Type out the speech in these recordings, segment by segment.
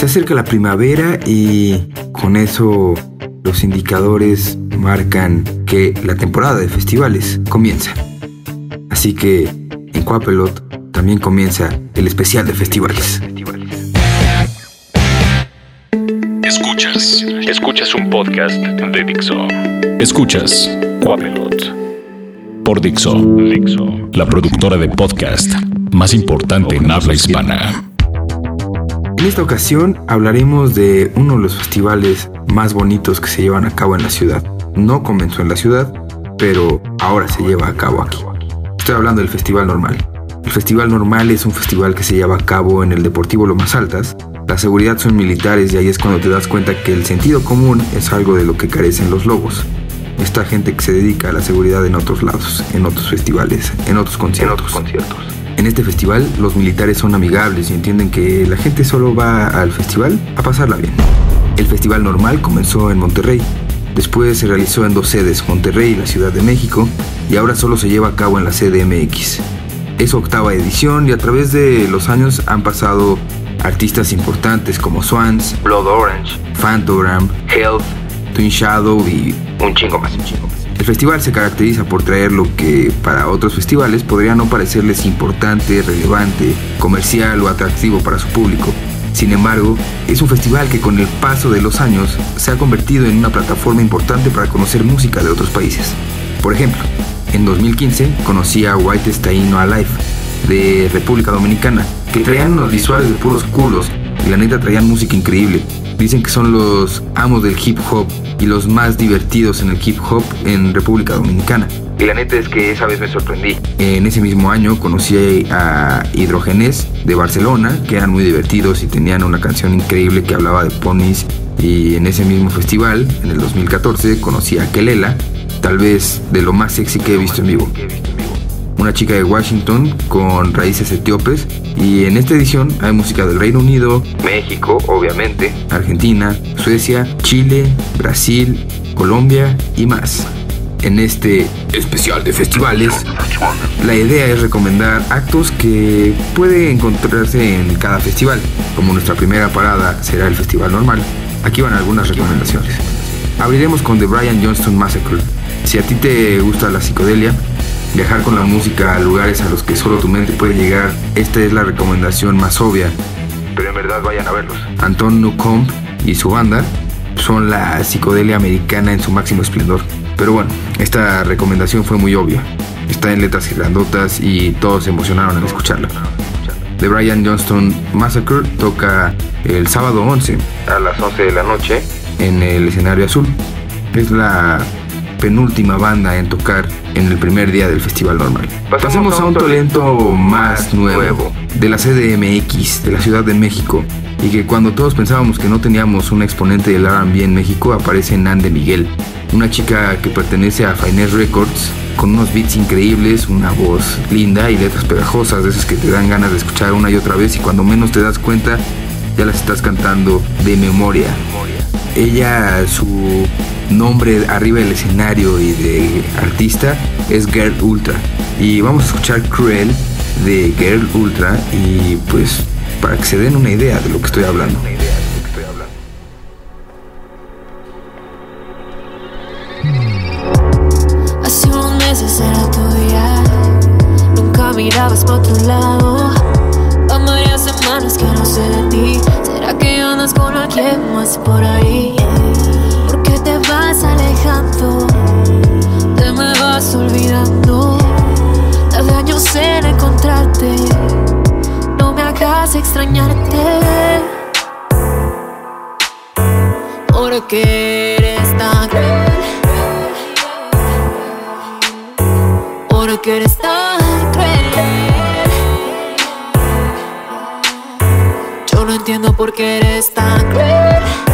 Se acerca la primavera y con eso los indicadores marcan que la temporada de festivales comienza. Así que en Coapelot también comienza el especial de festivales. Escuchas, escuchas un podcast de Dixo. Escuchas Coapelot por Dixo, Dixo, la productora de podcast más importante en habla hispana. En esta ocasión hablaremos de uno de los festivales más bonitos que se llevan a cabo en la ciudad. No comenzó en la ciudad, pero ahora se lleva a cabo aquí. Estoy hablando del Festival Normal. El Festival Normal es un festival que se lleva a cabo en el Deportivo Lomas Altas. La seguridad son militares y ahí es cuando te das cuenta que el sentido común es algo de lo que carecen los lobos. Esta gente que se dedica a la seguridad en otros lados, en otros festivales, en otros conciertos. En otros conciertos. En este festival los militares son amigables y entienden que la gente solo va al festival a pasarla bien. El festival normal comenzó en Monterrey, después se realizó en dos sedes, Monterrey y la Ciudad de México, y ahora solo se lleva a cabo en la CDMX. Es octava edición y a través de los años han pasado artistas importantes como Swans, Blood Orange, Phantogram, Health, Twin Shadow y un chingo más, un chingo más. El festival se caracteriza por traer lo que para otros festivales podría no parecerles importante, relevante, comercial o atractivo para su público. Sin embargo, es un festival que con el paso de los años se ha convertido en una plataforma importante para conocer música de otros países. Por ejemplo, en 2015 conocí a White Taino Alive de República Dominicana, que traían unos visuales de puros culos y la neta traían música increíble. Dicen que son los amos del hip hop y los más divertidos en el hip hop en República Dominicana. Y la neta es que esa vez me sorprendí. En ese mismo año conocí a Hidrogenes de Barcelona, que eran muy divertidos y tenían una canción increíble que hablaba de ponis. Y en ese mismo festival, en el 2014, conocí a Kelela, tal vez de lo más sexy que he visto en vivo chica de Washington con raíces etíopes y en esta edición hay música del Reino Unido, México, obviamente, Argentina, Suecia, Chile, Brasil, Colombia y más. En este especial de festivales, la idea es recomendar actos que puede encontrarse en cada festival. Como nuestra primera parada será el festival normal, aquí van algunas recomendaciones. Abriremos con The Brian Johnston Massacre. Si a ti te gusta la psicodelia, viajar con la música a lugares a los que solo tu mente puede llegar, esta es la recomendación más obvia. Pero en verdad vayan a verlos. Anton Newcomb y su banda son la psicodelia americana en su máximo esplendor. Pero bueno, esta recomendación fue muy obvia. Está en letras grandotas y todos se emocionaron al escucharla. The Brian Johnston Massacre toca el sábado 11 a las 11 de la noche en el escenario azul. Es la penúltima banda en tocar en el primer día del festival normal. Pasemos a un talento más nuevo, de la CDMX, de la Ciudad de México, y que cuando todos pensábamos que no teníamos un exponente del R&B en México, aparece Nande Miguel, una chica que pertenece a Finesse Records, con unos beats increíbles, una voz linda y letras pegajosas, de esas que te dan ganas de escuchar una y otra vez y cuando menos te das cuenta ya las estás cantando de memoria. Ella, su nombre arriba del escenario y de artista es Girl Ultra. Y vamos a escuchar Cruel de Girl Ultra y pues para que se den una idea de lo que estoy hablando. Hace unos meses era tuya, nunca mirabas por otro lado. Van varias semanas que no sé de ti. ¿Será que andas con alguien más por ahí? ¿Por qué te me vas olvidando. Hace años en encontrarte. No me hagas extrañarte. Porque eres tan cruel. Porque eres tan cruel. Yo no entiendo por qué eres tan cruel.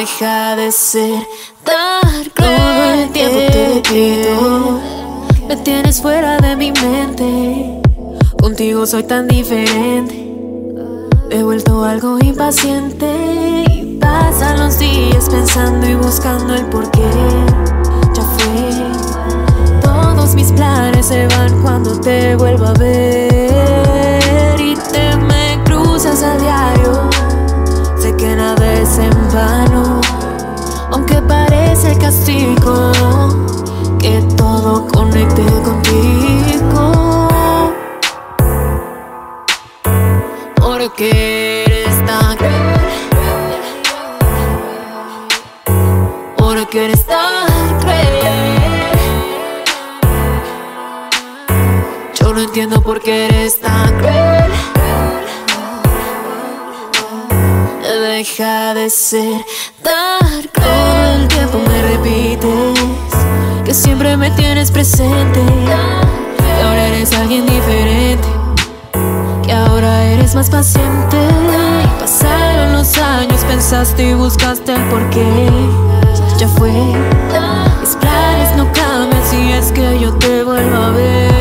deja de ser tan. Todo el tiempo te pido, me tienes fuera de mi mente. Contigo soy tan diferente. Me he vuelto algo impaciente y pasan los días pensando y buscando el porqué. Ya fue. Todos mis planes se van cuando te vuelvo a ver y te me cruzas a diario. Sé que nada es en que todo conecte contigo. Porque eres tan cruel. Porque eres tan cruel. Yo no entiendo por qué eres tan cruel. Deja de ser tan tiempo me repites que siempre me tienes presente. Que ahora eres alguien diferente. Que ahora eres más paciente. Pasaron los años, pensaste y buscaste el porqué. Ya fue. Mis planes no cambian si es que yo te vuelvo a ver.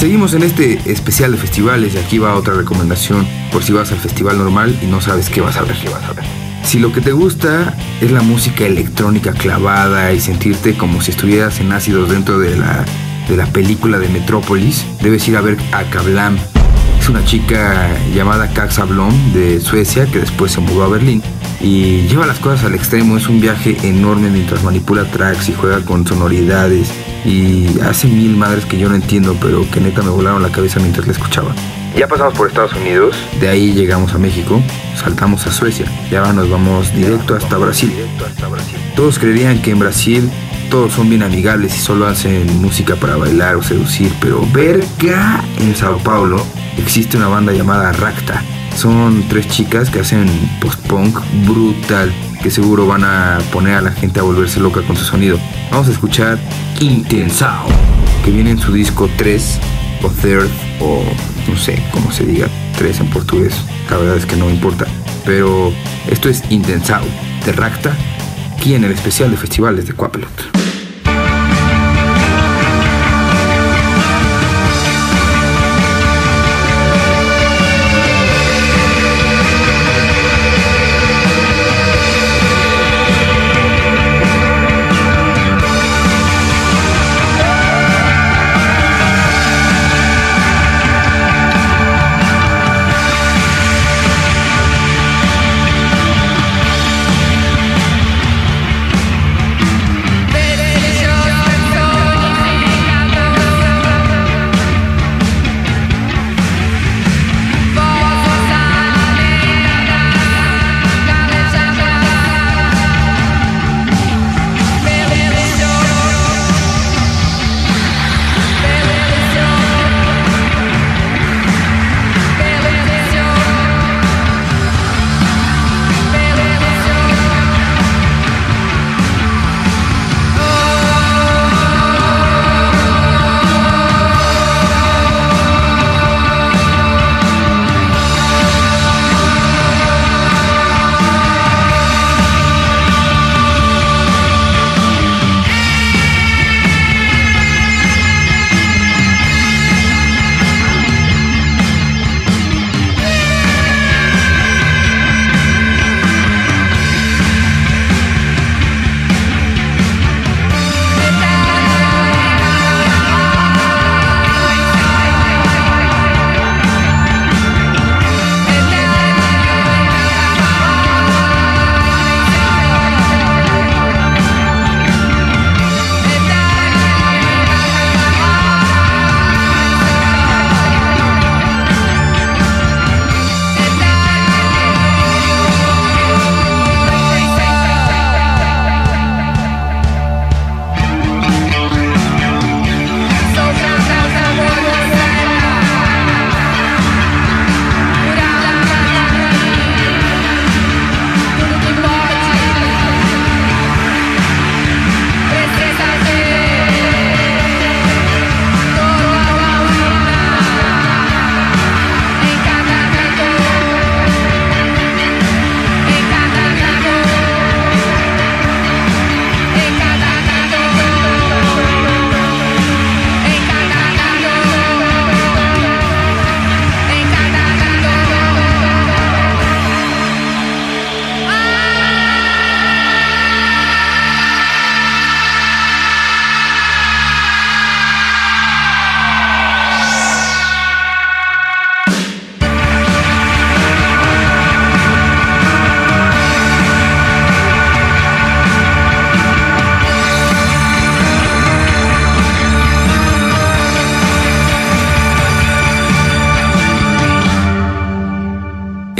Seguimos en este especial de festivales y aquí va otra recomendación por si vas al festival normal y no sabes qué vas a ver, qué vas a ver. Si lo que te gusta es la música electrónica clavada y sentirte como si estuvieras en ácidos dentro de la, de la película de Metrópolis, debes ir a ver a Kablam. Es una chica llamada Kaxa Blom de Suecia que después se mudó a Berlín y lleva las cosas al extremo. Es un viaje enorme mientras manipula tracks y juega con sonoridades y hace mil madres que yo no entiendo, pero que neta me volaron la cabeza mientras la escuchaba. Ya pasamos por Estados Unidos, de ahí llegamos a México, saltamos a Suecia y ahora nos vamos directo hasta Brasil. Todos creerían que en Brasil todos son bien amigables y solo hacen música para bailar o seducir, pero verga, en Sao Paulo existe una banda llamada Racta. Son tres chicas que hacen post-punk brutal, que seguro van a poner a la gente a volverse loca con su sonido. Vamos a escuchar Intensao, que viene en su disco 3 o Third o no sé cómo se diga 3 en portugués. La verdad es que no importa. Pero esto es Intensao de Racta, aquí en el especial de festivales de Quapelot.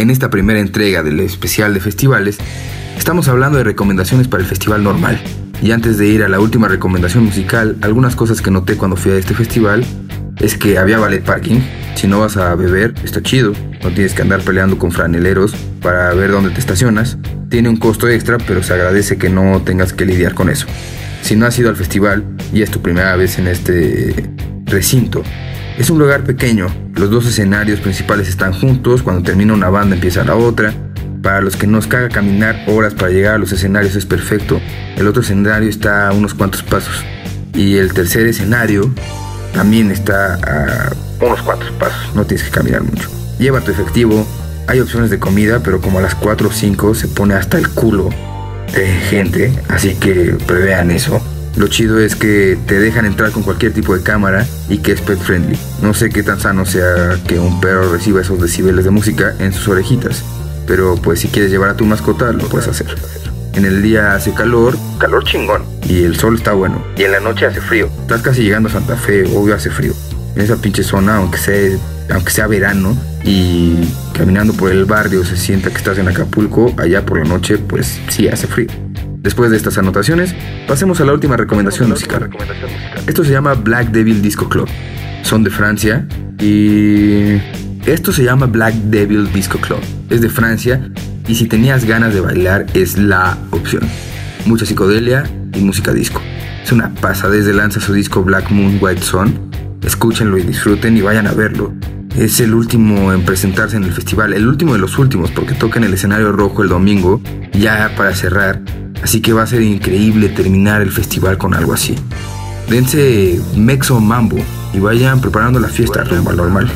En esta primera entrega del especial de festivales, estamos hablando de recomendaciones para el festival normal. Y antes de ir a la última recomendación musical, algunas cosas que noté cuando fui a este festival es que había ballet parking. Si no vas a beber, está chido. No tienes que andar peleando con franeleros para ver dónde te estacionas. Tiene un costo extra, pero se agradece que no tengas que lidiar con eso. Si no has ido al festival y es tu primera vez en este recinto, es un lugar pequeño. Los dos escenarios principales están juntos. Cuando termina una banda empieza la otra. Para los que nos caga caminar horas para llegar a los escenarios es perfecto. El otro escenario está a unos cuantos pasos. Y el tercer escenario también está a unos cuantos pasos. No tienes que caminar mucho. Lleva tu efectivo. Hay opciones de comida, pero como a las 4 o 5 se pone hasta el culo de gente. Así que prevean eso. Lo chido es que te dejan entrar con cualquier tipo de cámara y que es pet friendly. No sé qué tan sano sea que un perro reciba esos decibeles de música en sus orejitas. Pero pues si quieres llevar a tu mascota, lo puedes hacer. En el día hace calor, calor chingón. Y el sol está bueno. Y en la noche hace frío. Estás casi llegando a Santa Fe, obvio hace frío. En esa pinche zona, aunque sea, aunque sea verano y caminando por el barrio se sienta que estás en Acapulco, allá por la noche, pues sí hace frío. Después de estas anotaciones, pasemos a la última recomendación musical. Esto se llama Black Devil Disco Club. Son de Francia y esto se llama Black Devil Disco Club. Es de Francia y si tenías ganas de bailar es la opción. Mucha psicodelia y música disco. Es una pasa desde lanza su disco Black Moon White Sun. Escúchenlo y disfruten y vayan a verlo. Es el último en presentarse en el festival, el último de los últimos porque toca en el escenario rojo el domingo, ya para cerrar. Así que va a ser increíble terminar el festival con algo así. Dense Mexo Mambo y vayan preparando la fiesta rumbo al normal.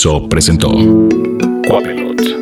Dixo presentó Quapelot.